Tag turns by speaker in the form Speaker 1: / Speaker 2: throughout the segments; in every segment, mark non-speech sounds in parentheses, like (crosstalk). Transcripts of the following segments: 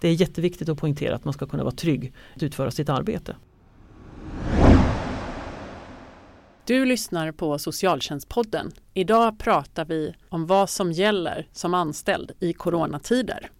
Speaker 1: Det är jätteviktigt att poängtera att man ska kunna vara trygg att utföra sitt arbete.
Speaker 2: Du lyssnar på Socialtjänstpodden. Idag pratar vi om vad som gäller som anställd i coronatider.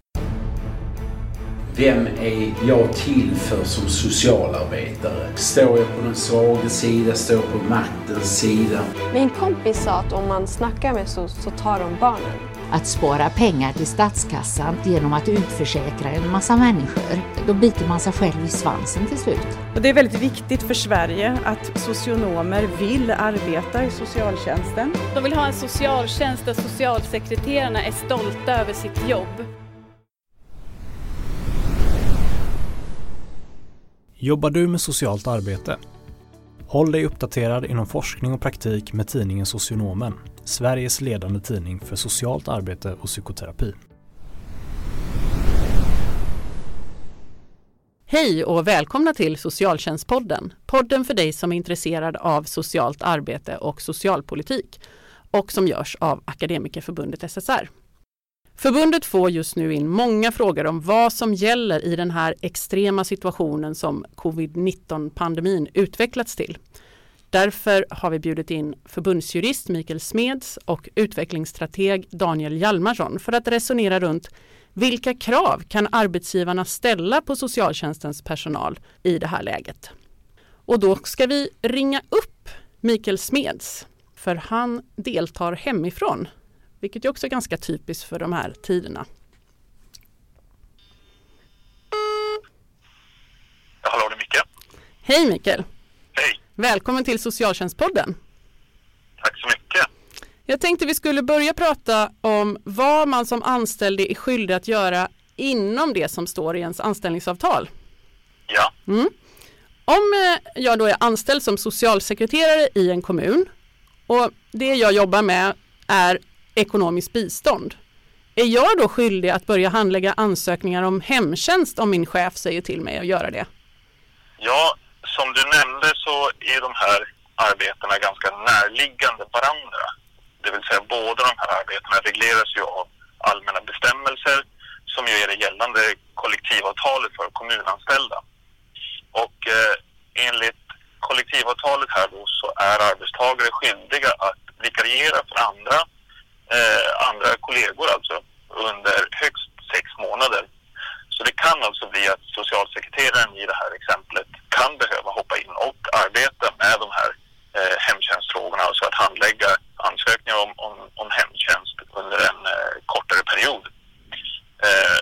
Speaker 3: Vem är jag till för som socialarbetare? Står jag på den svaga sida? Står jag på maktens sida?
Speaker 4: Min kompis sa att om man snackar med SOS så tar de barnen.
Speaker 5: Att spara pengar till statskassan genom att utförsäkra en massa människor. Då biter man sig själv i svansen till slut.
Speaker 6: Och det är väldigt viktigt för Sverige att socionomer vill arbeta i socialtjänsten.
Speaker 7: De vill ha en socialtjänst där socialsekreterarna är stolta över sitt jobb.
Speaker 8: Jobbar du med socialt arbete? Håll dig uppdaterad inom forskning och praktik med tidningen Socionomen, Sveriges ledande tidning för socialt arbete och psykoterapi.
Speaker 2: Hej och välkomna till Socialtjänstpodden. Podden för dig som är intresserad av socialt arbete och socialpolitik och som görs av Akademikerförbundet SSR. Förbundet får just nu in många frågor om vad som gäller i den här extrema situationen som covid-19 pandemin utvecklats till. Därför har vi bjudit in förbundsjurist Mikael Smeds och utvecklingsstrateg Daniel Hjalmarsson för att resonera runt vilka krav kan arbetsgivarna ställa på socialtjänstens personal i det här läget? Och då ska vi ringa upp Mikael Smeds för han deltar hemifrån vilket är också ganska typiskt för de här tiderna.
Speaker 9: Ja, hallå, det är Micke.
Speaker 2: Hej Mikael! Välkommen till Socialtjänstpodden.
Speaker 9: Tack så mycket.
Speaker 2: Jag tänkte vi skulle börja prata om vad man som anställd är skyldig att göra inom det som står i ens anställningsavtal.
Speaker 9: Ja.
Speaker 2: Mm. Om eh, jag då är anställd som socialsekreterare i en kommun och det jag jobbar med är ekonomiskt bistånd. Är jag då skyldig att börja handlägga ansökningar om hemtjänst om min chef säger till mig att göra det?
Speaker 9: Ja, som du nämnde så är de här arbetena ganska närliggande varandra. Det vill säga båda de här arbetena regleras ju av allmänna bestämmelser som ju är det gällande kollektivavtalet för kommunanställda. Och eh, enligt kollektivavtalet här då så är arbetstagare skyldiga att vikariera för andra eh, andra kollegor alltså under högst sex månader. Så det kan alltså bli att socialsekreteraren i det här exemplet kan behöva hoppa in och arbeta med de här eh, hemtjänstfrågorna, alltså att handlägga ansökningar om, om, om hemtjänst under en eh, kortare period. Eh,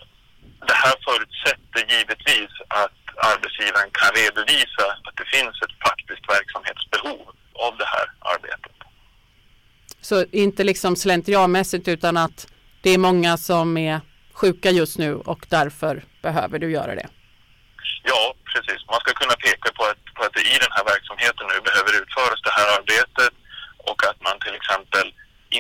Speaker 9: det här förutsätter givetvis att arbetsgivaren kan redovisa att det finns ett faktiskt verksamhetsbehov av det här arbetet.
Speaker 2: Så inte liksom slentrianmässigt utan att det är många som är sjuka just nu och därför behöver du göra det.
Speaker 9: Ja, precis. Man ska kunna peka på att, på att det i den här verksamheten nu behöver utföras det här arbetet och att man till exempel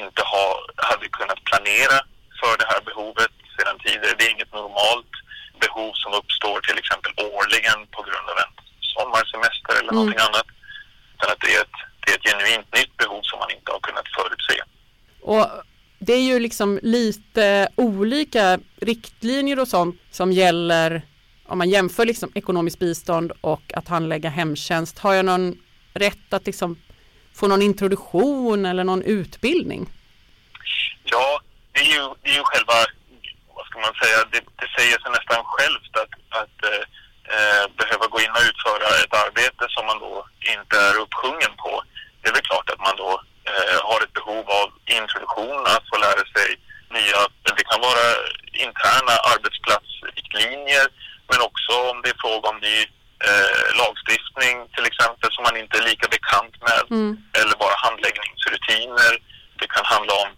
Speaker 9: inte har, hade kunnat planera för det här behovet sedan tidigare. Det är inget normalt behov som uppstår till exempel årligen på grund av en sommarsemester eller mm. någonting annat. Utan att det är ett det är ett genuint nytt behov som man inte har kunnat förutse.
Speaker 2: Och det är ju liksom lite olika riktlinjer och sånt som gäller om man jämför liksom ekonomiskt bistånd och att handlägga hemtjänst. Har jag någon rätt att liksom få någon introduktion eller någon utbildning?
Speaker 9: Ja, det är ju, det är ju själva, vad ska man säga, det, det säger sig nästan självt att, att eh, behöva gå in och utföra ett arbete som man då inte är uppsjungen på det är väl klart att man då eh, har ett behov av introduktion, att få lära sig nya, det kan vara interna arbetsplatsriktlinjer, men också om det är fråga om ny eh, lagstiftning till exempel som man inte är lika bekant med, mm. eller bara handläggningsrutiner. Det kan handla om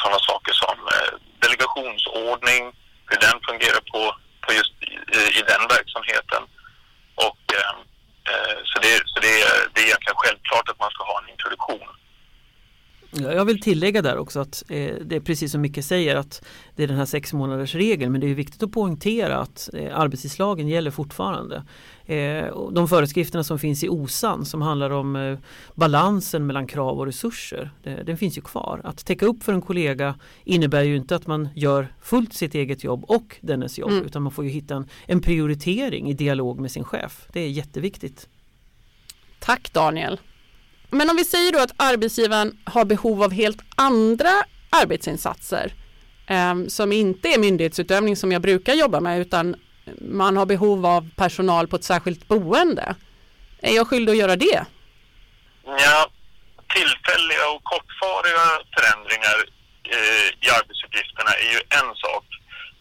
Speaker 9: sådana saker som eh, delegationsordning, hur den fungerar på, på just i, i den verksamheten. Och eh, Eh, så det, så det, det är egentligen självklart att man ska ha en introduktion.
Speaker 1: Jag vill tillägga där också att eh, det är precis som Micke säger att det är den här sex månaders regeln men det är viktigt att poängtera att eh, arbetstidslagen gäller fortfarande. Eh, de föreskrifterna som finns i OSAN som handlar om eh, balansen mellan krav och resurser, det, den finns ju kvar. Att täcka upp för en kollega innebär ju inte att man gör fullt sitt eget jobb och dennes jobb mm. utan man får ju hitta en, en prioritering i dialog med sin chef. Det är jätteviktigt.
Speaker 2: Tack Daniel. Men om vi säger då att arbetsgivaren har behov av helt andra arbetsinsatser eh, som inte är myndighetsutövning som jag brukar jobba med utan man har behov av personal på ett särskilt boende. Är jag skyldig att göra det?
Speaker 9: Ja, tillfälliga och kortvariga förändringar eh, i arbetsuppgifterna är ju en sak.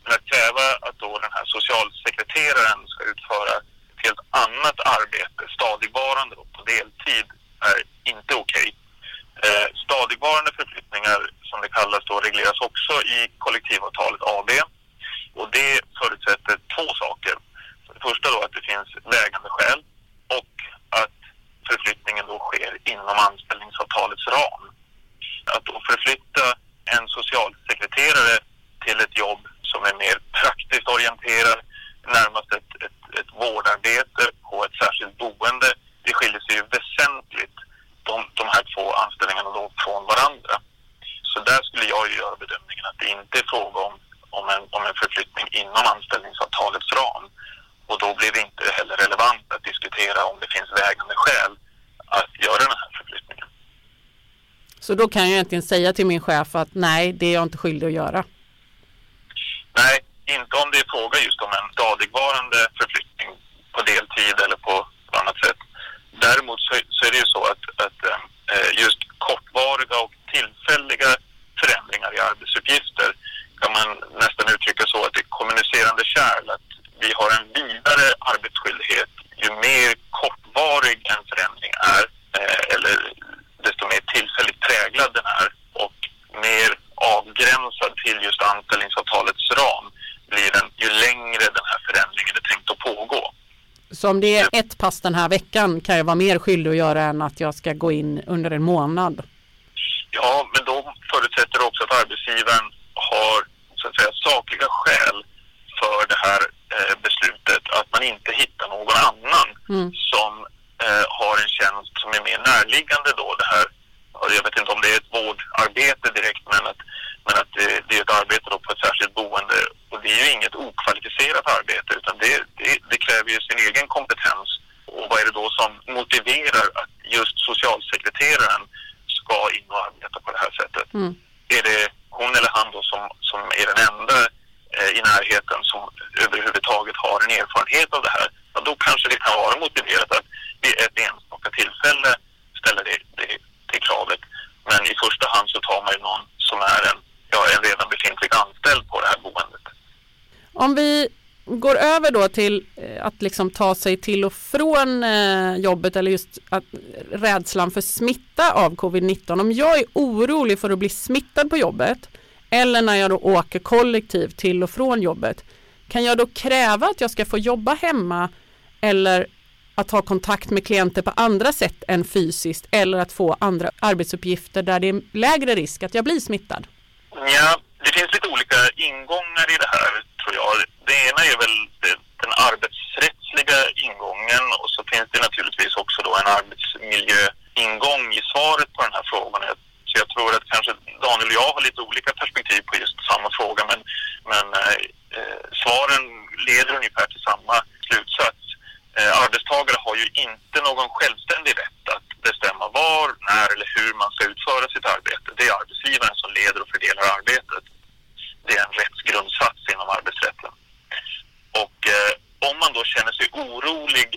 Speaker 9: Men att kräva att då den här socialsekreteraren ska utföra ett helt annat arbete, stadigvarande på deltid, är inte okej. Okay. Eh, stadigvarande förflyttningar, som det kallas då, regleras också i kollektivavtalet AB. Och det förutsätter två saker. För det första då att det finns vägande skäl och att förflyttningen då sker inom anställningsavtalets ram. Att då förflytta en socialsekreterare till ett jobb som är mer praktiskt orienterat, närmast ett, ett, ett vårdarbete på ett särskilt boende, det skiljer sig ju väsentligt de, de här två anställningarna då från varandra. Så där skulle jag ju göra bedömningen att det inte är fråga om, om, en, om en förflyttning inom anställningsavtalets ram. Och då blir det inte heller relevant att diskutera om det finns vägande skäl att göra den här förflyttningen.
Speaker 2: Så då kan jag egentligen säga till min chef att nej, det är jag inte skyldig att göra?
Speaker 9: Nej, inte om det är fråga just om en stadigvarande förflyttning på deltid eller på annat sätt. Däremot så, så, är det ju så att, att äh, just kortvariga och tillfälliga förändringar i arbetsuppgifter kan man nästan uttrycka så att det är kommunicerande kärl. Att vi har en vidare arbetsskyldighet ju mer kortvarig en förändring är äh, eller desto mer tillfälligt präglad den är och mer avgränsad till just anställningsavtalets ram blir den ju längre den här förändringen är tänkt att pågå.
Speaker 2: Så om det är ett pass den här veckan kan jag vara mer skyldig att göra än att jag ska gå in under en månad?
Speaker 9: Ja, men då förutsätter det också att arbetsgivaren har så att säga, sakliga skäl för det här eh, beslutet. Att man inte hittar någon annan mm. som eh, har en tjänst som är mer närliggande då det här. Jag vet inte om det är ett vårdarbete direkt men att, men att det, det är ett arbete då på ett särskilt boende och det är ju inget okvalificerat arbete utan det, det, det kräver ju sin egen kompetens. Och vad är det då som motiverar att just socialsekreteraren ska in och arbeta på det här sättet? Mm. Är det hon eller han då som, som är den enda eh, i närheten som överhuvudtaget har en erfarenhet av det här, ja, då kanske det kan vara motiverat att vid ett enstaka tillfälle ställa det, det, det kravet. Men i första hand så tar man ju någon som är en, ja, en redan befintlig anställd på det här boendet.
Speaker 2: Om vi går över då till att liksom ta sig till och från eh, jobbet eller just att, rädslan för smitta av covid-19. Om jag är orolig för att bli smittad på jobbet eller när jag då åker kollektivt till och från jobbet, kan jag då kräva att jag ska få jobba hemma eller att ha kontakt med klienter på andra sätt än fysiskt eller att få andra arbetsuppgifter där det är lägre risk att jag blir smittad?
Speaker 9: Ja, det finns lite olika ingångar i det här tror jag. Det ena är väl den arbetsrättsliga ingången och så finns det naturligtvis också då en arbetsmiljöingång i svaret på den här frågan. Så jag tror att kanske Daniel och jag har lite olika perspektiv på just samma fråga men, men eh, eh svaren leder ungefär till samma slutsats. Eh, arbetstagare har ju inte någon självständig rätt att bestämma var, när eller hur man ska utföra sitt arbete. Det är arbetsgivaren som leder och fördelar arbetet det är en rättsgrundsats inom arbetsrätten. Och eh, om man då känner sig orolig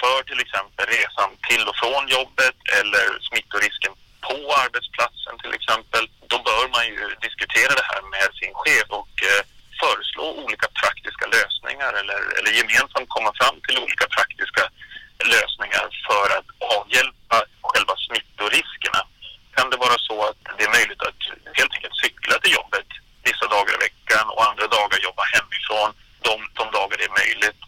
Speaker 9: för till exempel resan till och från jobbet eller smittorisken på arbetsplatsen till exempel, då bör man ju diskutera det här med sin chef och eh, föreslå olika praktiska lösningar eller, eller gemensamt komma fram till olika praktiska lösningar för att avhjälpa själva smittoriskerna. Kan det vara så att det är möjligt att helt enkelt cykla till jobbet vissa dagar i veckan och andra dagar jobba hemifrån. De, de dagar det är möjligt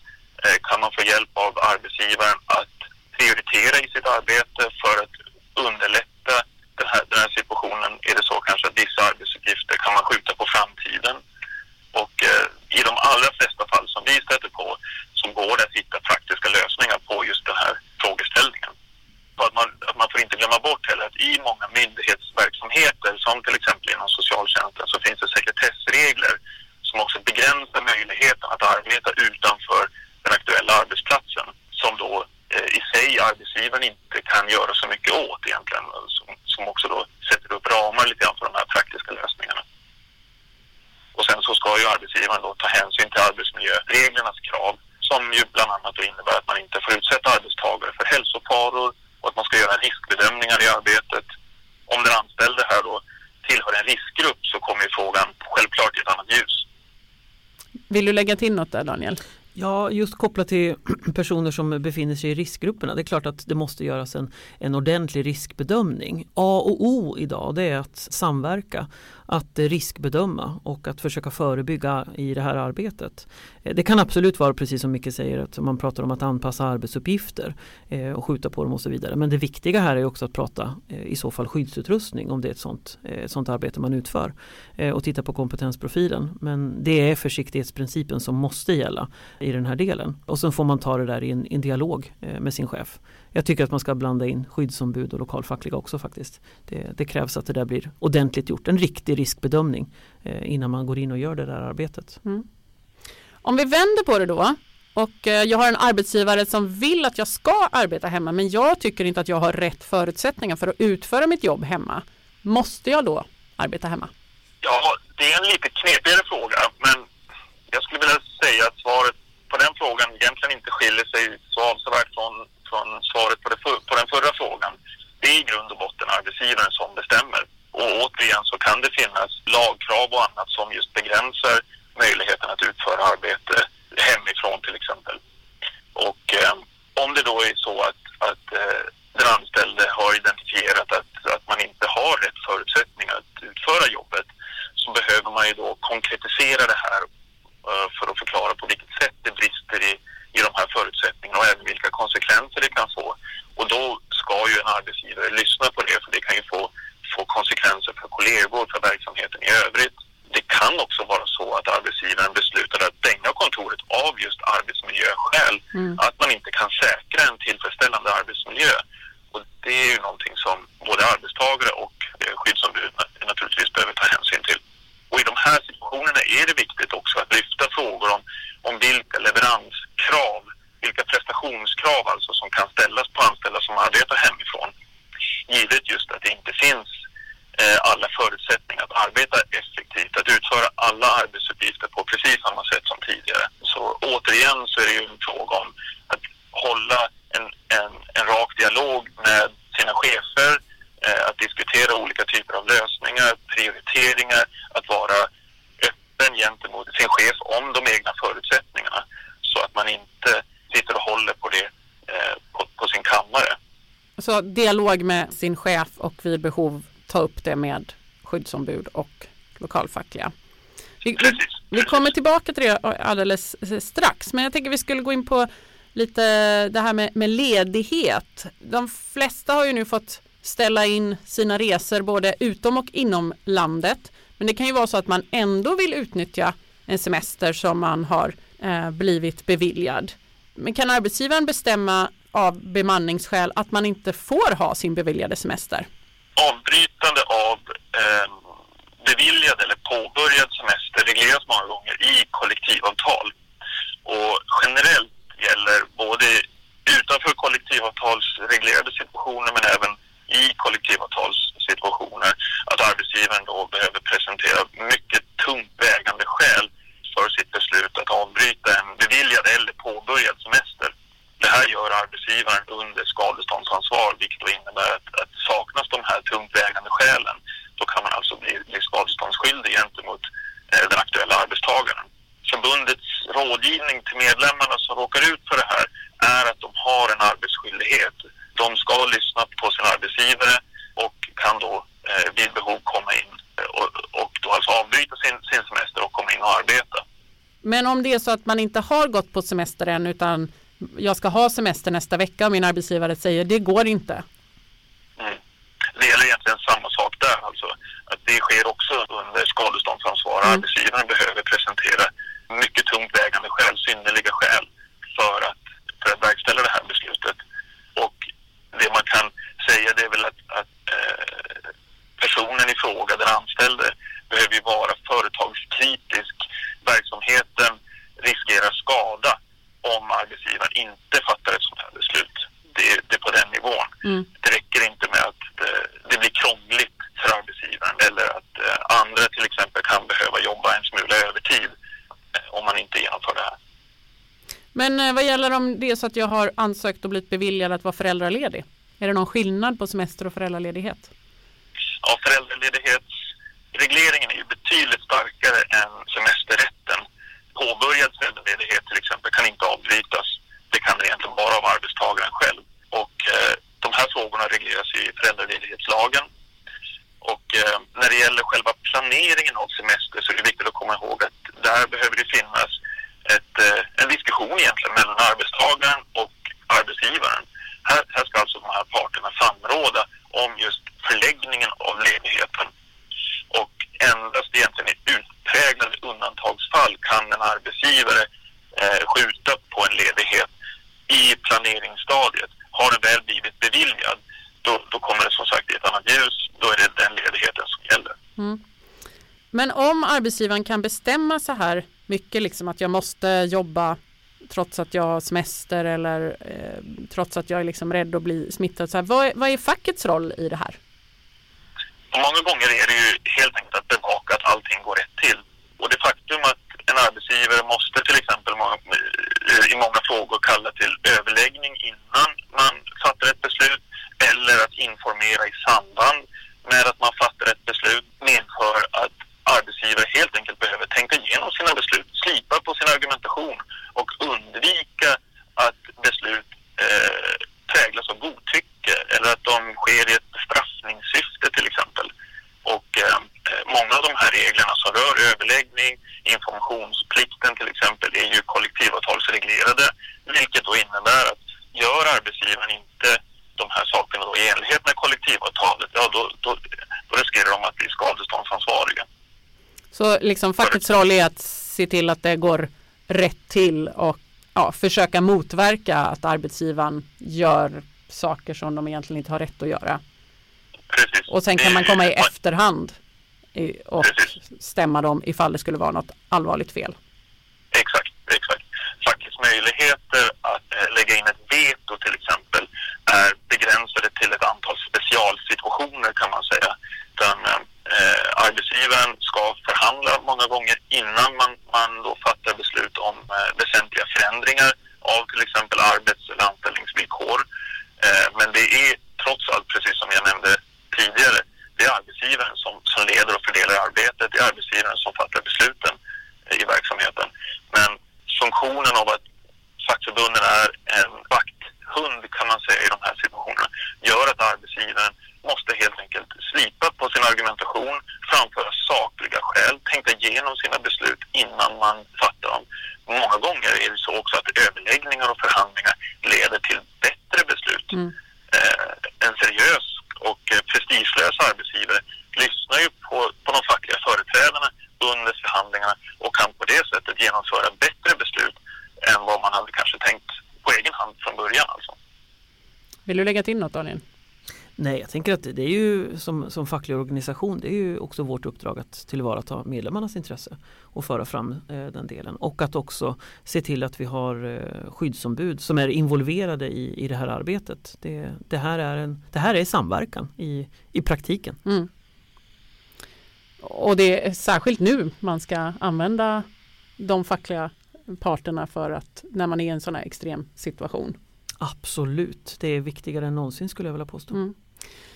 Speaker 9: eh, kan man få hjälp av arbetsgivaren att prioritera i sitt arbete för att underlätta den här, den här situationen i arbetsgivaren inte kan göra så mycket åt egentligen. Som, som också då sätter upp ramar lite grann för de här praktiska lösningarna. Och sen så ska ju arbetsgivaren då ta hänsyn till arbetsmiljöreglernas krav som ju bland annat innebär att man inte får utsätta arbetstagare för hälsofaror och att man ska göra riskbedömningar i arbetet. Om den anställde här då tillhör en riskgrupp så kommer ju frågan självklart i ett annat ljus.
Speaker 2: Vill du lägga till något där Daniel?
Speaker 1: Ja, just kopplat till personer som befinner sig i riskgrupperna. Det är klart att det måste göras en, en ordentlig riskbedömning. A och O idag det är att samverka att riskbedöma och att försöka förebygga i det här arbetet. Eh, det kan absolut vara precis som Micke säger att man pratar om att anpassa arbetsuppgifter eh, och skjuta på dem och så vidare. Men det viktiga här är också att prata eh, i så fall skyddsutrustning om det är ett sånt, ett sånt arbete man utför och titta på kompetensprofilen. Men det är försiktighetsprincipen som måste gälla i den här delen och sen får man ta det där i en, en dialog med sin chef. Jag tycker att man ska blanda in skyddsombud och lokalfackliga också faktiskt. Det, det krävs att det där blir ordentligt gjort, en riktig riskbedömning eh, innan man går in och gör det där arbetet. Mm.
Speaker 2: Om vi vänder på det då och eh, jag har en arbetsgivare som vill att jag ska arbeta hemma men jag tycker inte att jag har rätt förutsättningar för att utföra mitt jobb hemma. Måste jag då arbeta hemma?
Speaker 9: Ja, det är en lite knepigare fråga men jag skulle vilja säga att svaret på den frågan egentligen inte skiljer sig så avsevärt från från svaret på, det, på den förra frågan. Det är i grund och botten arbetsgivaren som bestämmer. Och återigen så kan det finnas lagkrav och annat som just begränsar möjligheten att utföra arbete hemifrån till exempel. Och eh, om det då är så att, att eh, den anställde har identifierat att, att man inte har rätt förutsättningar att utföra jobbet så behöver man ju då konkretisera det här för att förklara på vilket sätt det brister i i de här förutsättningarna och även vilka konsekvenser det kan få. Och då ska ju en arbetsgivare lyssna på det för det kan ju få, få konsekvenser för kollegor, för verksamheten i övrigt. Det kan också vara så att arbetsgivaren beslutar att stänga kontoret av just arbetsmiljöskäl. Mm. Att man inte kan säkra en tillfredsställande arbetsmiljö. Och det är ju någonting som både arbetstagare och eh, skyddsombud naturligtvis behöver ta hänsyn till. Och i de här situationerna är det viktigt också att lyfta frågor om, om vilka leveranskrav, vilka prestationskrav alltså som kan ställas på anställda som arbetar hemifrån. Givet just att det inte finns eh, alla förutsättningar att arbeta effektivt, att utföra alla arbetsuppgifter på precis samma sätt som tidigare. Så återigen så är det ju en fråga om att hålla en, en, en rak dialog med sina chefer, eh, att diskutera olika typer av lösningar, prioriteringar, att vara öppen gentemot sin chef om de egna förutsättningarna så att man inte sitter och håller på det eh, på, på, sin kammare.
Speaker 2: Så dialog med sin chef och vid behov ta upp det med skyddsombud och lokalfackliga. Vi, vi, vi kommer tillbaka till det alldeles strax men jag tänker vi skulle gå in på lite det här med, med ledighet. De flesta har ju nu fått ställa in sina resor både utom och inom landet. Men det kan ju vara så att man ändå vill utnyttja en semester som man har eh, blivit beviljad. Men kan arbetsgivaren bestämma av bemanningsskäl att man inte får ha sin beviljade semester?
Speaker 9: Avbrytande av eh, beviljad eller påbörjad semester regleras många gånger i kollektivavtal. Och generellt gäller både utanför kollektivavtalsreglerade situationer men även i kollektivavtalssituationer att arbetsgivaren då behöver presentera mycket tungt vägande skäl för sitt beslut att avbryta en beviljad eller påbörjad semester. Det här gör arbetsgivaren under skadeståndsansvar vilket då innebär att, att saknas de här tungt vägande skälen då kan man alltså bli, bli skadeståndsskyldig gentemot eh, den aktuella arbetstagaren. Förbundets rådgivning till medlemmarna som råkar ut för det här är att de har en arbetsskyldighet de ska lyssna på sin arbetsgivare och kan då eh, vid behov komma in eh, och, och då alltså avbryta sin, sin semester och komma in och arbeta.
Speaker 2: Men om det är så att man inte har gått på semester än utan jag ska ha semester nästa vecka och min arbetsgivare säger det går inte.
Speaker 9: Mm. Det gäller egentligen samma sak där alltså. Att det sker också under skadeståndsansvar. Mm. Arbetsgivaren behöver presentera mycket tungt vägande skäl, synnerliga skäl för att, för att verkställa det här beslutet. Och det man kan säga det är väl att, att eh, personen i fråga, den anställde, behöver ju vara företagskritisk. Verksamheten riskerar skada om arbetsgivaren inte fattar ett sånt här beslut. Det, det är på den nivån Mm. Det räcker inte med att det, det blir krångligt för arbetsgivaren eller att andra till exempel kan behöva jobba en smula övertid eh, om man inte genomför det här.
Speaker 2: Men eh, vad gäller om det är så att jag har ansökt och blivit beviljad att vara föräldraledig? Är det någon skillnad på semester och föräldraledighet?
Speaker 9: Ja, föräldraledighetsregleringen är ju betydligt starkare än semesterrätten. Påbörjad föräldraledighet till exempel kan inte avbrytas. Det kan det egentligen bara av arbetstagaren själv. Och eh, de här frågorna regleras i föräldraledighetslagen. Och eh, när det gäller själva planeringen av semester så är det viktigt att komma ihåg att där behöver det finnas ett, eh, en diskussion egentligen mellan arbetstagaren och arbetsgivaren. Här, här ska alltså de här parterna samråda om just förläggningen av ledigheten. Och endast egentligen i utpräglade undantagsfall kan en arbetsgivare eh, skjuta på en ledighet i planeringsstadiet. Har den väl blivit beviljad, då, då kommer det som sagt i ett annat ljus. Då är det den ledigheten som gäller. Mm.
Speaker 2: Men om arbetsgivaren kan bestämma så här mycket, liksom att jag måste jobba trots att jag har semester eller eh, trots att jag är liksom rädd att bli smittad. Så här, vad, vad är fackets roll i det här?
Speaker 9: Många gånger är det ju helt enkelt att bevaka att allting går rätt till. Och det faktum att en arbetsgivare måste till exempel många, eh, i många frågor kalla till överläggning innan man fattar ett beslut eller att informera i samband med att man fattar ett beslut medför att arbetsgivare helt enkelt behöver tänka igenom sina beslut, slipa på sin argumentation och undvika att beslut eh, präglas av godtycke eller att de sker i ett bestraffningssyfte till exempel. Och eh, många av de här reglerna som rör överläggning, informationsplikten till exempel är ju kollektivavtalsreglerade vilket då innebär att gör arbetsgivaren inte de här sakerna då i enlighet med kollektivavtalet, ja då, då, då riskerar de att bli skadeståndsansvariga.
Speaker 2: Så liksom fackets roll är att se till att det går rätt till och ja, försöka motverka att arbetsgivaren gör saker som de egentligen inte har rätt att göra.
Speaker 9: Precis.
Speaker 2: Och sen kan man komma i efterhand och stämma dem ifall det skulle vara något allvarligt fel.
Speaker 9: Exakt, exakt. Fackets möjligheter att eh, lägga in ett veto till exempel är begränsade till ett antal specialsituationer kan man säga. Utan, eh, arbetsgivaren ska förhandla många gånger innan man, man då fattar beslut om eh, väsentliga förändringar av till exempel arbets eller anställningsvillkor. Eh, men det är trots allt, precis som jag nämnde tidigare, det är arbetsgivaren som, som leder och fördelar arbetet. Det är arbetsgivaren som fattar besluten eh, i verksamheten. Men funktionen av att fackförbunden är en vakthund kan man säga i de här situationerna gör att arbetsgivaren måste helt enkelt slipa på sin argumentation, framföra sakliga skäl, tänka igenom sina beslut innan man fattar dem. Många gånger är det så också att överläggningar och förhandlingar leder till bättre beslut. Mm. Eh, en seriös och eh, prestigelös arbetsgivare lyssnar ju på, på de fackliga företrädarna under förhandlingarna och kan på det sättet genomföra bättre beslut än vad man hade kanske tänkt på egen hand från början. Alltså.
Speaker 2: Vill du lägga till något Daniel?
Speaker 1: Nej, jag tänker att det är ju som, som facklig organisation, det är ju också vårt uppdrag att tillvarata medlemmarnas intresse och föra fram eh, den delen. Och att också se till att vi har eh, skyddsombud som är involverade i, i det här arbetet. Det, det, här, är en, det här är samverkan i, i praktiken. Mm.
Speaker 2: Och det är särskilt nu man ska använda de fackliga parterna för att när man är i en sån här extrem situation.
Speaker 1: Absolut, det är viktigare än någonsin skulle jag vilja påstå. Mm.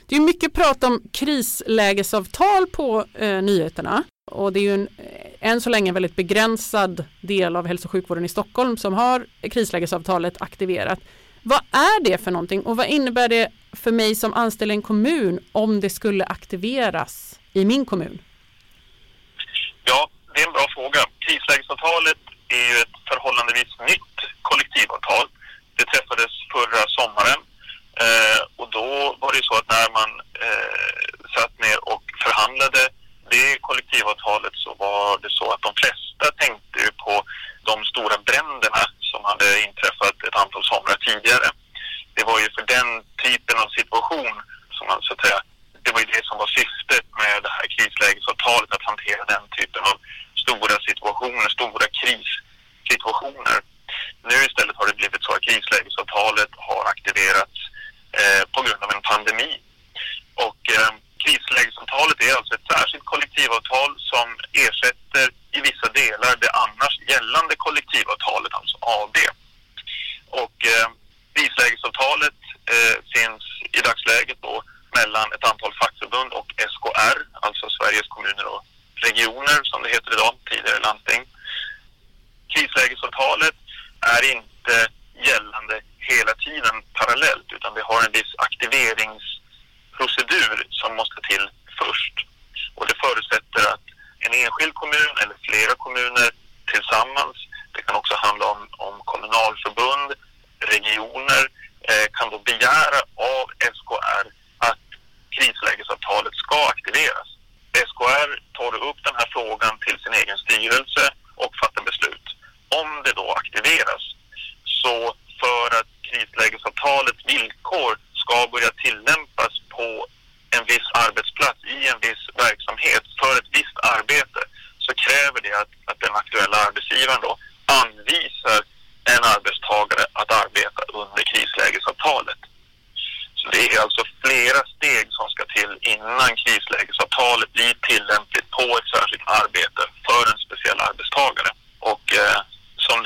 Speaker 2: Det är mycket prat om krislägesavtal på eh, nyheterna och det är ju en, eh, än så länge en väldigt begränsad del av hälso och sjukvården i Stockholm som har krislägesavtalet aktiverat. Vad är det för någonting och vad innebär det för mig som anställd i en kommun om det skulle aktiveras i min kommun?
Speaker 9: Ja, det är en bra fråga. Krislägesavtalet är ju ett förhållandevis nytt kollektivavtal. Det träffades förra sommaren Eh, och då var det så att när man eh, satt ner och förhandlade det kollektivavtalet så var det så att de flesta tänkte på de stora bränderna som hade inträffat ett antal somrar tidigare. Det var ju för den typen av situation som man så att säga, det var ju det som var syftet med det här krislägesavtalet, att hantera den typen av stora situationer, stora krissituationer. Nu istället har det blivit så att krislägesavtalet har aktiverats eh, på grund av en pandemi. Och eh, krislägesavtalet är alltså ett särskilt kollektivavtal som ersätter i vissa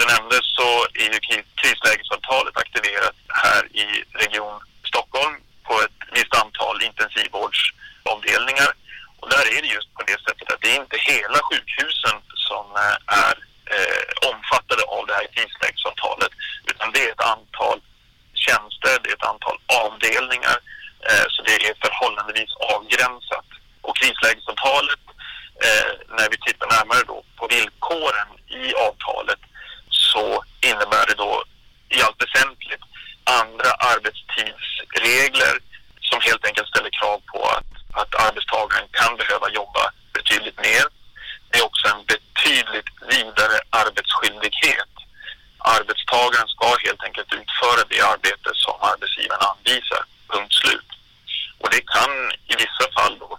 Speaker 9: som du nämnde så är ju krislägesavtalet aktiverat här i Region Stockholm på ett visst antal intensivvårdsavdelningar. Och där är det just på det sättet att det är inte hela sjukhusen som eh, är eh, omfattade av det här krislägesavtalet utan det är ett antal tjänster, det är ett antal avdelningar eh, så det är förhållandevis avgränsat. Och krislägesavtalet, eh, när vi tittar närmare då på villkoren i avtalet så innebär det då i allt väsentligt andra arbetstidsregler som helt enkelt ställer krav på att, att arbetstagaren kan behöva jobba betydligt mer. Det är också en betydligt vidare arbetsskyldighet. Arbetstagaren ska helt enkelt utföra det arbete som arbetsgivaren anvisar, punkt slut. Och det kan i vissa fall då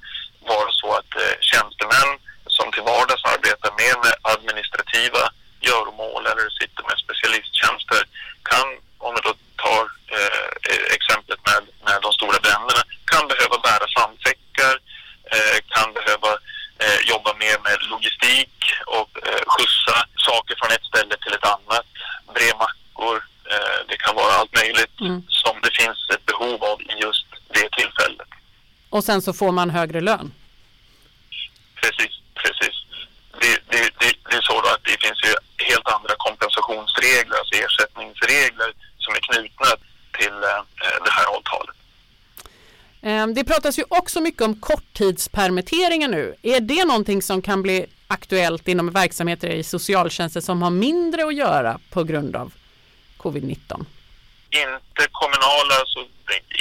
Speaker 9: vara så att eh, tjänstemän som till vardags arbetar mer med administrativa göromål eller sitter med specialisttjänster kan, om vi då tar eh, exemplet med, med de stora bränderna, kan behöva bära sandsäckar, eh, kan behöva eh, jobba mer med logistik och eh, skjutsa saker från ett ställe till ett annat, brevmackor, eh, det kan vara allt möjligt
Speaker 2: Mm.
Speaker 9: som det finns ett behov av i just det tillfället.
Speaker 2: Och sen så får man högre lön.
Speaker 9: Precis, precis. Det, det, det, det är så att det finns ju helt andra kompensationsregler, alltså ersättningsregler som är knutna till eh, det här avtalet.
Speaker 2: Eh, Det pratas ju också mycket om korttidspermitteringar nu. Är det någonting som kan bli aktuellt inom verksamheter i socialtjänsten som har mindre att göra på grund av covid-19?
Speaker 9: Inte, kommunala, så,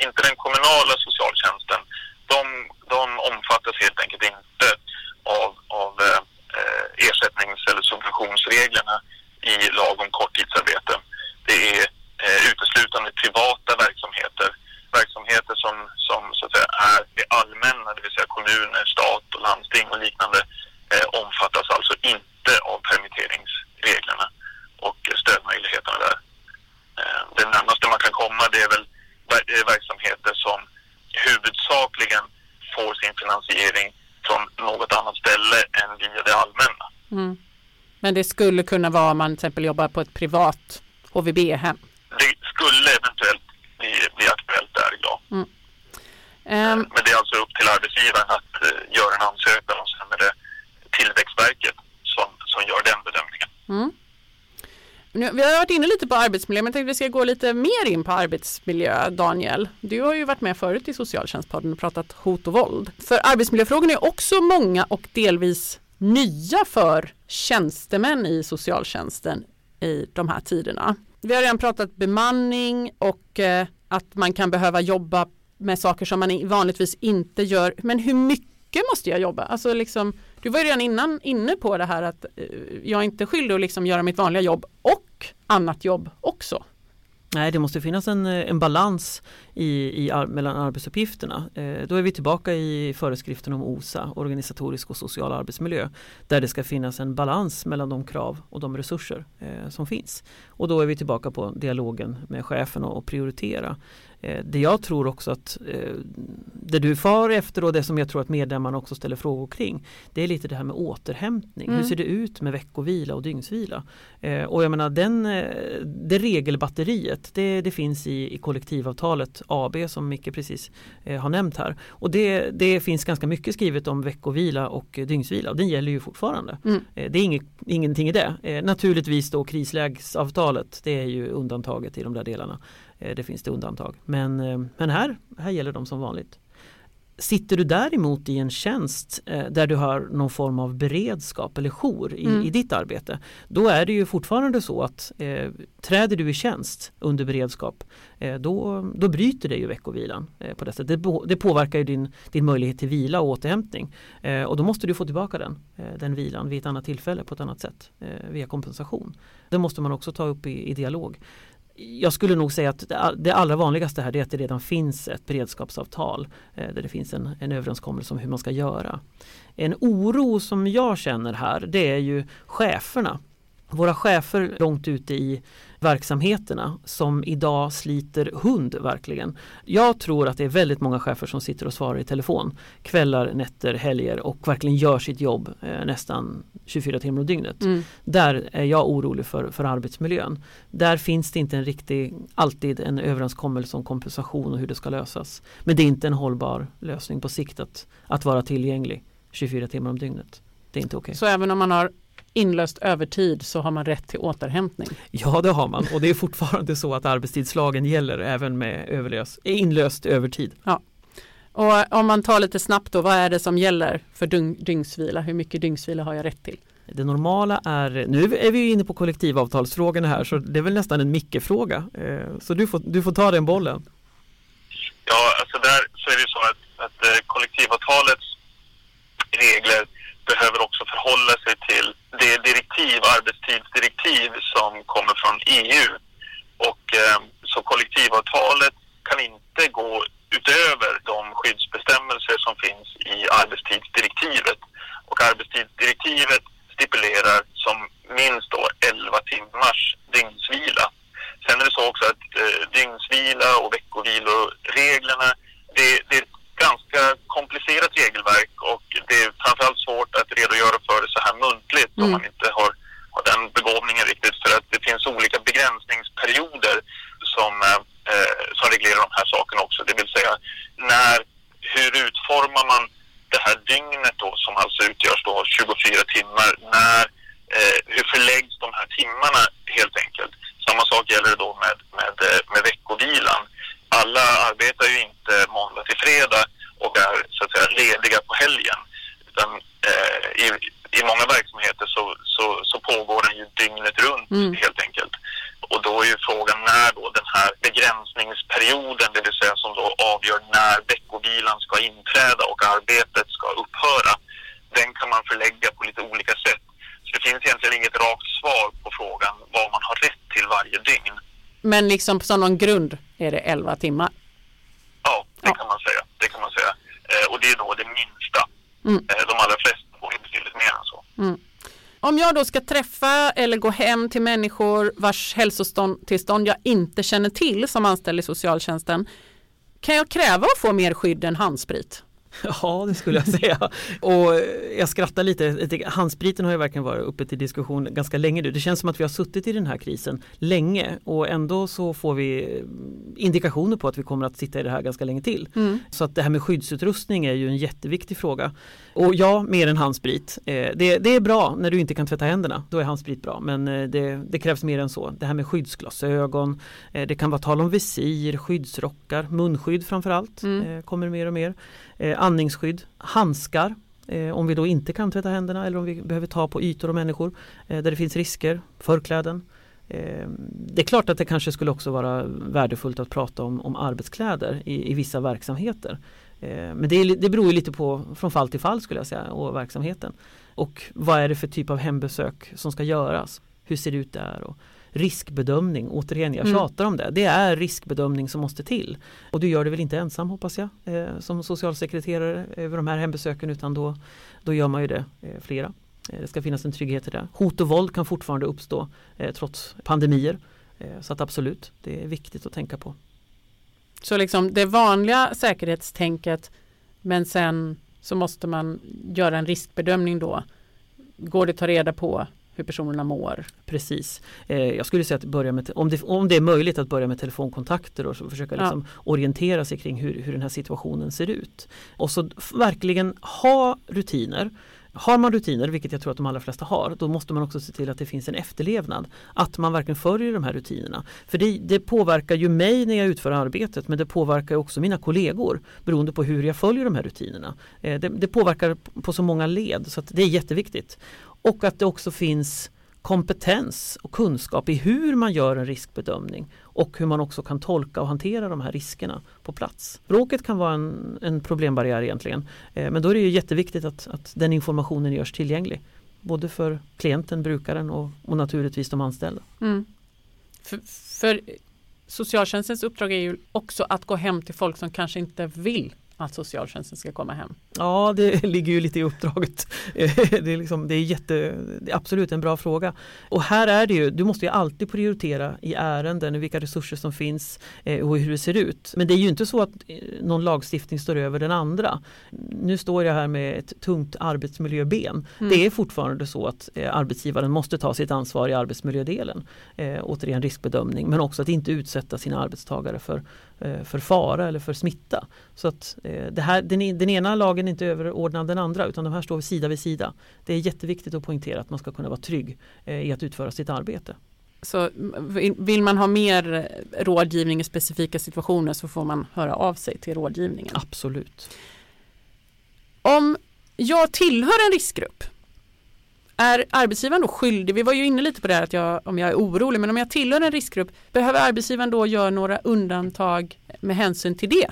Speaker 9: inte den kommunala socialtjänsten, de, de omfattas helt enkelt inte av, av eh, eh, ersättnings eller subventionsreglerna i lag om korttidsarbete. Det är eh, uteslutande privata verksamheter, verksamheter som, som så att säga, är det allmänna, det vill säga kommuner, stat och landsting och liknande, eh, omfattas alltså inte av permitteringsreglerna och stödmöjligheterna där. Eh, Det närmaste man kan komma det är väl ver- eh, verksamheter som huvudsakligen får sin finansiering från något annat ställe än via det allmänna.
Speaker 2: Mm. Men det skulle kunna vara om man till exempel jobbar på ett privat HVB-hem.
Speaker 9: Det skulle eventuellt bli, bli aktuellt där, ja.
Speaker 2: Ehm,
Speaker 9: Men det är alltså upp till arbetsgivaren att eh, göra en ansökan och sen är det Tillväxtverket som, som gör den bedömningen.
Speaker 2: Mm. Nu, vi har varit inne lite på arbetsmiljö men jag tänkte vi ska gå lite mer in på arbetsmiljö, Daniel. Du har ju varit med förut i Socialtjänstpodden och pratat hot och våld. För arbetsmiljöfrågorna är också många och delvis nya för tjänstemän i socialtjänsten i de här tiderna. Vi har redan pratat bemanning och eh, att man kan behöva jobba med saker som man vanligtvis inte gör. Men hur mycket måste jag jobba? Alltså liksom, du var ju redan innan inne på det här att eh, jag är inte skyldig att liksom göra mitt vanliga jobb och annat jobb också.
Speaker 1: Nej, det måste finnas en, eh, en balans i, i, mellan arbetsuppgifterna. Eh, då är vi tillbaka i föreskriften om OSA, organisatorisk och social arbetsmiljö, där det ska finnas en balans mellan de krav och de resurser eh, som finns. Och då är vi tillbaka på dialogen med chefen och, och prioritera. Eh, det jag tror också att eh, det du far efter och det som jag tror att medlemmarna också ställer frågor kring det är lite det här med återhämtning. Mm. Hur ser det ut med veckovila och dygnsvila? Eh, och jag menar den, det regelbatteriet det, det finns i, i kollektivavtalet AB som Micke precis har nämnt här. Och det, det finns ganska mycket skrivet om veckovila och dygnsvila och den gäller ju fortfarande. Mm. Det är inget, ingenting i det. Naturligtvis då krislägesavtalet det är ju undantaget i de där delarna. Eh, det finns det undantag. Men, eh, men här, här gäller de som vanligt. Sitter du däremot i en tjänst eh, där du har någon form av beredskap eller jour i, mm. i ditt arbete då är det ju fortfarande så att eh, träder du i tjänst under beredskap eh, då, då bryter det ju veckovilan eh, på det sättet. Det, det påverkar ju din, din möjlighet till vila och återhämtning och då måste du få tillbaka den, den vilan vid ett annat tillfälle på ett annat sätt via kompensation. Det måste man också ta upp i, i dialog jag skulle nog säga att det allra vanligaste här är att det redan finns ett beredskapsavtal eh, där det finns en, en överenskommelse om hur man ska göra. En oro som jag känner här det är ju cheferna. Våra chefer långt ute i verksamheterna som idag sliter hund verkligen. Jag tror att det är väldigt många chefer som sitter och svarar i telefon kvällar, nätter, helger och verkligen gör sitt jobb eh, nästan 24 timmar om dygnet. Mm. Där är jag orolig för, för arbetsmiljön. Där finns det inte en riktig, alltid en överenskommelse om kompensation och hur det ska lösas. Men det är inte en hållbar lösning på sikt att, att vara tillgänglig 24 timmar om dygnet. Det är inte okej. Okay.
Speaker 2: Så även om man har inlöst övertid så har man rätt till återhämtning?
Speaker 1: Ja det har man och det är fortfarande så att arbetstidslagen gäller även med överlös, inlöst övertid.
Speaker 2: Ja. Och om man tar lite snabbt då, vad är det som gäller för dygnsvila? Hur mycket dygnsvila har jag rätt till?
Speaker 1: Det normala är, nu är vi inne på kollektivavtalsfrågorna här så det är väl nästan en Micke-fråga. Eh, så du får, du får ta den bollen.
Speaker 9: Ja, alltså där så är det så att, att eh, kollektivavtalets regler behöver också förhålla sig till det direktiv, arbetstidsdirektiv som kommer från EU. Och eh, så kollektivavtalet kan inte gå utöver de skyddsbestämmelser som finns i arbetstidsdirektivet. Och arbetstidsdirektivet stipulerar som minst då 11 timmars dygnsvila. Sen är det så också att eh, dygnsvila och veckoviloreglerna, det, det är ganska komplicerat regelverk och det är framförallt svårt att redogöra för det så här muntligt mm. om man inte har, har den begåvningen riktigt för att det finns olika begränsningsperioder som eh, som reglerar de här sakerna också. Det vill säga, när, hur utformar man det här dygnet då som alltså utgörs då av 24 timmar? När, eh, hur förläggs de här timmarna helt enkelt? Samma sak gäller det då med, med, eh, med veckovilan. Alla arbetar ju inte måndag till fredag och är så att säga lediga på helgen. Utan eh, i, i många verksamheter så, så, så pågår den ju dygnet runt mm. helt enkelt. Och då är ju frågan när då den här begränsningsperioden, det vill säga som då avgör när veckovilan ska inträda och arbetet ska upphöra, den kan man förlägga på lite olika sätt. Så det finns egentligen inget rakt svar på frågan vad man har rätt till varje dygn.
Speaker 2: Men liksom som någon grund är det 11 timmar?
Speaker 9: Ja, det ja. kan man säga. Det kan man säga. Eh, och det är då det minsta. Mm. Eh, de allra flesta får betydligt mer än så. Mm.
Speaker 2: Om jag då ska träffa eller gå hem till människor vars hälsotillstånd jag inte känner till som anställd i socialtjänsten, kan jag kräva att få mer skydd än handsprit? (laughs)
Speaker 1: Ja det skulle jag säga. Och jag skrattar lite. Handspriten har ju verkligen varit uppe till diskussion ganska länge nu. Det känns som att vi har suttit i den här krisen länge och ändå så får vi indikationer på att vi kommer att sitta i det här ganska länge till. Mm. Så att det här med skyddsutrustning är ju en jätteviktig fråga. Och ja, mer än handsprit. Eh, det, det är bra när du inte kan tvätta händerna. Då är handsprit bra. Men eh, det, det krävs mer än så. Det här med skyddsglasögon. Eh, det kan vara tal om visir, skyddsrockar, munskydd framförallt. Mm. Kommer mer och mer andningsskydd, handskar eh, om vi då inte kan tvätta händerna eller om vi behöver ta på ytor och människor eh, där det finns risker, förkläden. Eh, det är klart att det kanske skulle också vara värdefullt att prata om, om arbetskläder i, i vissa verksamheter. Eh, men det, är, det beror lite på från fall till fall skulle jag säga och verksamheten. Och vad är det för typ av hembesök som ska göras? Hur ser det ut där? Och, riskbedömning, återigen jag mm. tjatar om det. Det är riskbedömning som måste till. Och du gör det väl inte ensam hoppas jag eh, som socialsekreterare över de här hembesöken utan då, då gör man ju det eh, flera. Eh, det ska finnas en trygghet i det. Hot och våld kan fortfarande uppstå eh, trots pandemier. Eh, så att absolut, det är viktigt att tänka på.
Speaker 2: Så liksom det vanliga säkerhetstänket men sen så måste man göra en riskbedömning då. Går det att ta reda på hur personerna mår?
Speaker 1: Precis. Eh, jag skulle säga att börja med, om det, om det är möjligt att börja med telefonkontakter och så försöka liksom ja. orientera sig kring hur, hur den här situationen ser ut. Och så verkligen ha rutiner har man rutiner, vilket jag tror att de allra flesta har, då måste man också se till att det finns en efterlevnad. Att man verkligen följer de här rutinerna. För det, det påverkar ju mig när jag utför arbetet men det påverkar också mina kollegor beroende på hur jag följer de här rutinerna. Eh, det, det påverkar på så många led så det är jätteviktigt. Och att det också finns kompetens och kunskap i hur man gör en riskbedömning och hur man också kan tolka och hantera de här riskerna på plats. Språket kan vara en, en problembarriär egentligen eh, men då är det ju jätteviktigt att, att den informationen görs tillgänglig både för klienten, brukaren och, och naturligtvis de anställda. Mm.
Speaker 2: För, för socialtjänstens uppdrag är ju också att gå hem till folk som kanske inte vill att socialtjänsten ska komma hem?
Speaker 1: Ja, det (laughs) ligger ju lite i uppdraget. (laughs) det, är liksom, det, är jätte, det är absolut en bra fråga. Och här är det ju, du måste ju alltid prioritera i ärenden vilka resurser som finns eh, och hur det ser ut. Men det är ju inte så att eh, någon lagstiftning står över den andra. Nu står jag här med ett tungt arbetsmiljöben. Mm. Det är fortfarande så att eh, arbetsgivaren måste ta sitt ansvar i arbetsmiljödelen. Eh, återigen riskbedömning men också att inte utsätta sina arbetstagare för, för fara eller för smitta. Så att Eh, det här, den, den, ena lagen är inte överordnad den andra utan de här står sida vid sida. Det är jätteviktigt att poängtera att man ska kunna vara trygg eh, i att utföra sitt arbete.
Speaker 2: Så vill man ha mer rådgivning i specifika situationer så får man höra av sig till rådgivningen?
Speaker 1: Absolut.
Speaker 2: Om jag tillhör en riskgrupp är arbetsgivaren då skyldig, vi var ju inne lite på det här att jag, om jag är orolig, men om jag tillhör en riskgrupp, behöver arbetsgivaren då göra några undantag med hänsyn till det?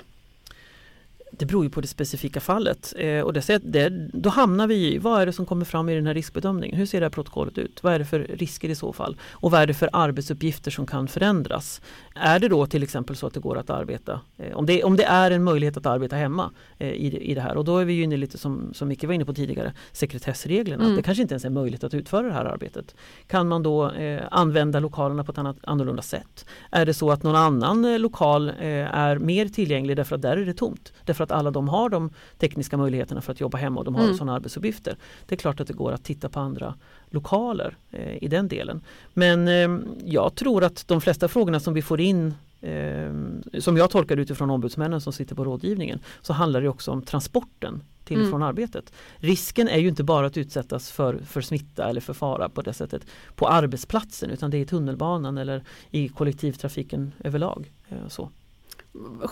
Speaker 1: Det beror ju på det specifika fallet. Eh, och det, det, då hamnar vi i vad är det som kommer fram i den här riskbedömningen? Hur ser det här protokollet ut? Vad är det för risker i så fall? Och vad är det för arbetsuppgifter som kan förändras? Är det då till exempel så att det går att arbeta, eh, om, det, om det är en möjlighet att arbeta hemma eh, i, i det här och då är vi ju inne lite som, som Micke var inne på tidigare, sekretessreglerna. Mm. Det kanske inte ens är möjligt att utföra det här arbetet. Kan man då eh, använda lokalerna på ett annat, annorlunda sätt? Är det så att någon annan lokal eh, är mer tillgänglig därför att där är det tomt? Därför att alla de har de tekniska möjligheterna för att jobba hemma och de har mm. sådana arbetsuppgifter. Det är klart att det går att titta på andra lokaler eh, i den delen. Men eh, jag tror att de flesta frågorna som vi får in eh, som jag tolkar utifrån ombudsmännen som sitter på rådgivningen så handlar det också om transporten till och mm. från arbetet. Risken är ju inte bara att utsättas för, för smitta eller för fara på det sättet på arbetsplatsen utan det är i tunnelbanan eller i kollektivtrafiken överlag. Eh, så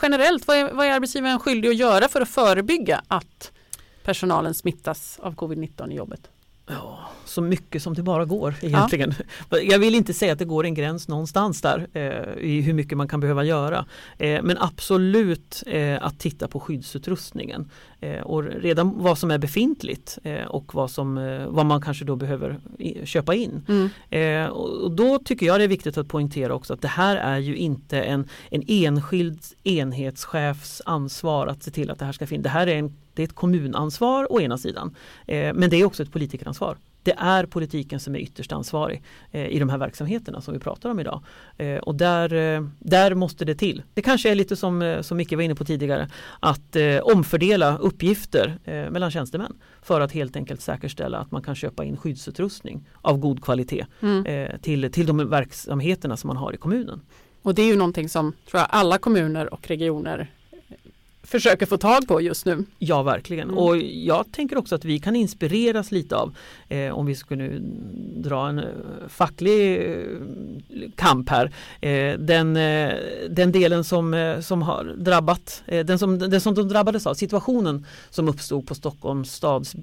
Speaker 2: generellt, vad är, vad är arbetsgivaren skyldig att göra för att förebygga att personalen smittas av covid-19 i jobbet?
Speaker 1: Ja, så mycket som det bara går egentligen. Ja. (laughs) Jag vill inte säga att det går en gräns någonstans där eh, i hur mycket man kan behöva göra. Eh, men absolut eh, att titta på skyddsutrustningen eh, och redan vad som är befintligt eh, och vad, som, eh, vad man kanske då behöver köpa in. Mm. och då tycker jag det är viktigt att poängtera också att det här är ju inte en, en enskild enhetschefs ansvar att se till att det här ska finnas. Det här är en det är ett kommunansvar å ena sidan. Eh, men det är också ett politikeransvar. Det är politiken som är ytterst ansvarig eh, i de här verksamheterna som vi pratar om idag. Eh, och där, där måste det till. Det kanske är lite som, som Micke var inne på tidigare att omfördela uppgifter mellan tjänstemän för att helt enkelt säkerställa att man kan köpa in skyddsutrustning av god kvalitet mm. till, till de verksamheterna som man har i kommunen.
Speaker 2: Och det är ju någonting som tror jag, alla kommuner och regioner försöker få tag på just nu.
Speaker 1: Ja verkligen mm. och jag tänker också att vi kan inspireras lite av eh, om vi skulle dra en eh, facklig eh, kamp här. Eh, den, eh, den delen som, eh, som har drabbat, den, som, den som de drabbades av, situationen som uppstod på Stockholms stads,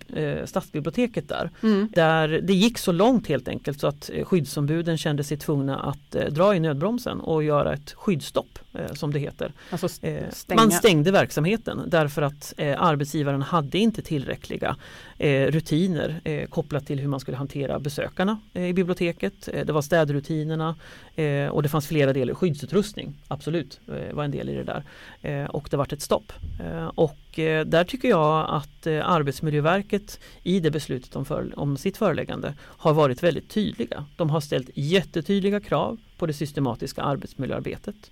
Speaker 1: stadsbiblioteket där. Mm. Där det gick så långt helt enkelt så att skyddsombuden kände sig tvungna att dra i nödbromsen och göra ett skyddsstopp som det heter.
Speaker 2: Alltså stänga.
Speaker 1: Man stängde verksamheten verksamheten därför att eh, arbetsgivaren hade inte tillräckliga eh, rutiner eh, kopplat till hur man skulle hantera besökarna eh, i biblioteket. Eh, det var städrutinerna eh, och det fanns flera delar. Skyddsutrustning, absolut, eh, var en del i det där. Eh, och det vart ett stopp. Eh, och där tycker jag att Arbetsmiljöverket i det beslutet om, för, om sitt föreläggande har varit väldigt tydliga. De har ställt jättetydliga krav på det systematiska arbetsmiljöarbetet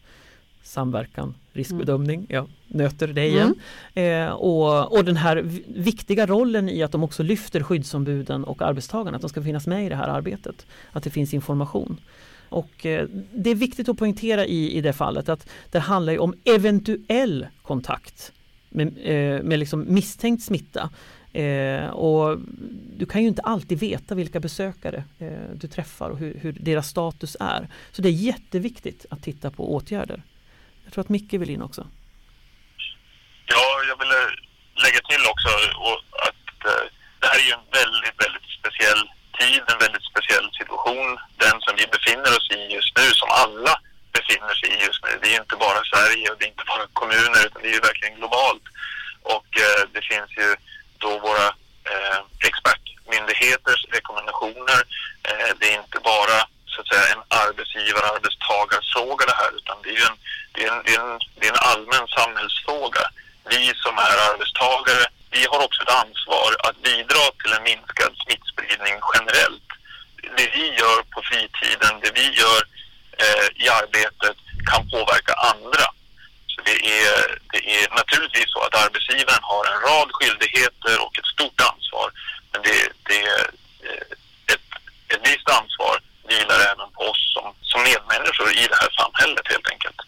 Speaker 1: samverkan, riskbedömning, jag nöter det igen. Eh, och, och den här viktiga rollen i att de också lyfter skyddsombuden och arbetstagarna, att de ska finnas med i det här arbetet. Att det finns information. Och eh, det är viktigt att poängtera i, i det fallet att det handlar om eventuell kontakt med, eh, med liksom misstänkt smitta. Eh, och du kan ju inte alltid veta vilka besökare eh, du träffar och hur, hur deras status är. Så det är jätteviktigt att titta på åtgärder. Jag tror att Micke vill in också.
Speaker 9: Ja, jag ville lägga till också och att eh, det här är ju en väldigt, väldigt speciell tid, en väldigt speciell situation. Den som vi befinner oss i just nu, som alla befinner sig i just nu. Det är inte bara Sverige och det är inte bara kommuner utan det är ju verkligen globalt. Och eh, det finns ju då våra eh, expertmyndigheters rekommendationer. Eh, det är inte bara så att säga en arbetsgivare arbetstagarfråga det här utan det är ju en, det är en, det är en, det är en allmän samhällsfråga. Vi som är arbetstagare, vi har också ett ansvar att bidra till en minskad smittspridning generellt. Det vi gör på fritiden, det vi gör eh, i arbetet kan påverka andra. Så det är, det är naturligtvis så att arbetsgivaren har en rad skyldigheter och ett stort ansvar. Men det, det är eh, ett, ett visst ansvar vilar även på oss som, som medmänniskor i det här samhället helt enkelt.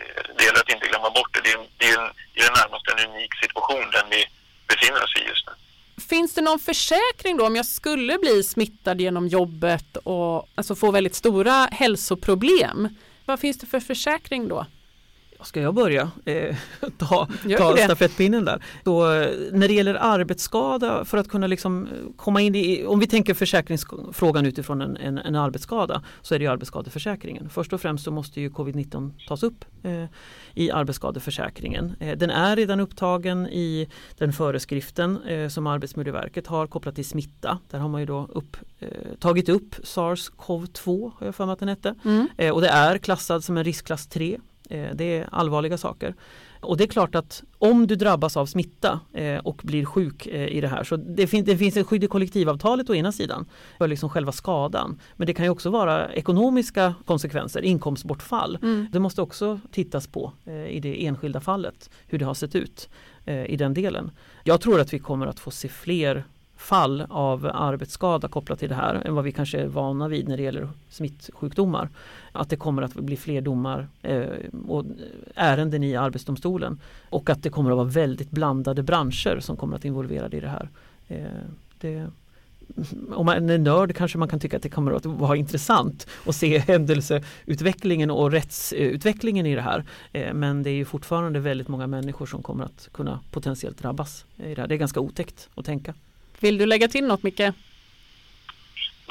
Speaker 9: Eh, det, gäller att inte glömma bort det. Det är, det är en, i det närmaste en unik situation den vi befinner oss i just nu.
Speaker 2: Finns det någon försäkring då om jag skulle bli smittad genom jobbet och alltså få väldigt stora hälsoproblem? Vad finns det för försäkring då?
Speaker 1: Ska jag börja eh, (laughs) ta, ta stafettpinnen där? Eh, när det gäller arbetsskada för att kunna liksom eh, komma in i, om vi tänker försäkringsfrågan utifrån en, en, en arbetsskada så är det ju arbetsskadeförsäkringen. Först och främst så måste ju covid-19 tas upp eh, i arbetsskadeförsäkringen. Eh, den är redan upptagen i den föreskriften eh, som Arbetsmiljöverket har kopplat till smitta. Där har man ju då upp, eh, tagit upp SARS-CoV-2 har jag för mig att den hette.
Speaker 2: Mm.
Speaker 1: Och det är klassad som en riskklass 3. Eh, det är allvarliga saker. Och det är klart att om du drabbas av smitta eh, och blir sjuk eh, i det här så det, fin- det finns ett skydd i kollektivavtalet å ena sidan för liksom själva skadan. Men det kan ju också vara ekonomiska konsekvenser, inkomstbortfall.
Speaker 2: Mm.
Speaker 1: Det måste också tittas på i det enskilda fallet hur det har sett ut i den delen. Jag tror att vi kommer att få se fler fall av arbetsskada kopplat till det här än vad vi kanske är vana vid när det gäller smittsjukdomar. Att det kommer att bli fler domar eh, och ärenden i Arbetsdomstolen och att det kommer att vara väldigt blandade branscher som kommer att involverade i det här. Eh, det, om man är nörd kanske man kan tycka att det kommer att vara intressant att se händelseutvecklingen och rättsutvecklingen i det här. Eh, men det är ju fortfarande väldigt många människor som kommer att kunna potentiellt drabbas i det här. Det är ganska otäckt att tänka.
Speaker 2: Vill du lägga till något Micke?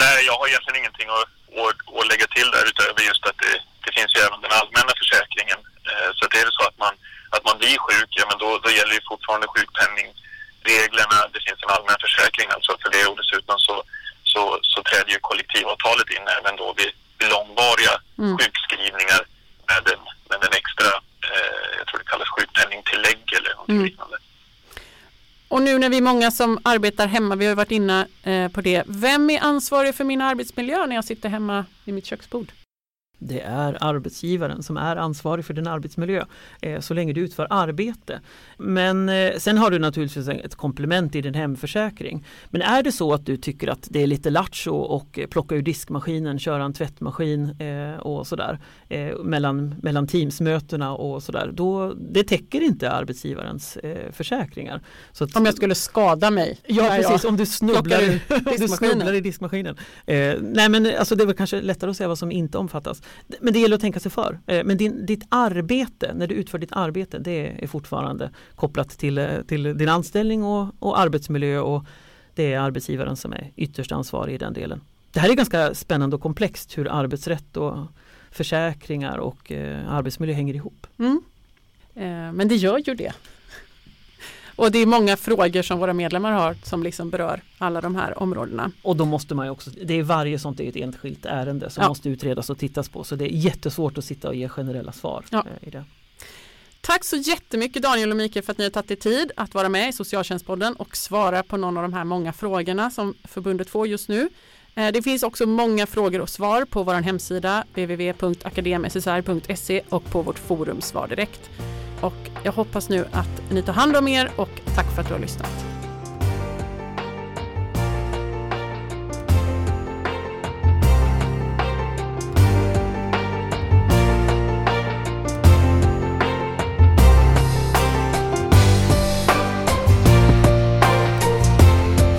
Speaker 9: Nej, jag har egentligen ingenting att, att, att lägga till där utöver just att det, det finns ju även den allmänna försäkringen. Eh, Så att är det så att man, att man blir sjuk, ja men då, då gäller ju fortfarande sjukpenningreglerna. Det finns en allmän försäkring alltså för det och dessutom så, så, så träder ju kollektivavtalet in även då vid, vid långvariga
Speaker 2: Mm.
Speaker 9: sjukskrivningar med en, med en extra, eh, jag tror det kallas sjukpenningtillägg eller något
Speaker 2: Mm.
Speaker 9: liknande.
Speaker 2: Och nu när vi är många som arbetar hemma, vi har varit inne eh, på det. Vem är ansvarig för min arbetsmiljö när jag sitter hemma vid mitt köksbord?
Speaker 1: Det är arbetsgivaren som är ansvarig för din arbetsmiljö eh, så länge du utför arbete. Men eh, sen har du naturligtvis ett komplement i din hemförsäkring. Men är det så att du tycker att det är lite lattjo och eh, plocka ur diskmaskinen, köra en tvättmaskin och sådär mellan, mellan teamsmötena och sådär. Då, det täcker inte arbetsgivarens försäkringar. Så att,
Speaker 2: Om jag skulle skada mig?
Speaker 1: Ja precis, om du snubblar,
Speaker 2: ur (laughs)
Speaker 1: om du snubblar i diskmaskinen. Nej men alltså det är väl kanske lättare att säga vad som inte omfattas. Men det gäller att tänka sig för. Eh, men din, ditt arbete, när du utför ditt arbete, det är fortfarande kopplat till, eh, till din anställning och, och arbetsmiljö och det är arbetsgivaren som är ytterst ansvarig i den delen. Det här är ganska spännande och komplext hur arbetsrätt och försäkringar och eh, arbetsmiljö hänger ihop.
Speaker 2: Mm. Eh, men det gör ju det. Och det är många frågor som våra medlemmar har som liksom berör alla de här områdena.
Speaker 1: Och då måste man ju också, det är varje sånt är ett enskilt ärende som
Speaker 2: Ja.
Speaker 1: måste utredas och tittas på så det är jättesvårt att sitta och ge generella svar
Speaker 2: Ja.
Speaker 1: eh, i det.
Speaker 2: Tack så jättemycket Daniel och Mikael för att ni har tagit er tid att vara med i Socialtjänstpodden och svara på någon av de här många frågorna som förbundet får just nu. Eh, det finns också många frågor och svar på vår hemsida www.akademssr.se och på vårt forum Svar direkt. Och jag hoppas nu att ni tar hand om er och tack för att du har lyssnat.